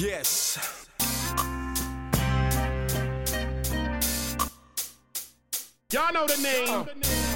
Yes. Y'all know the name. Oh.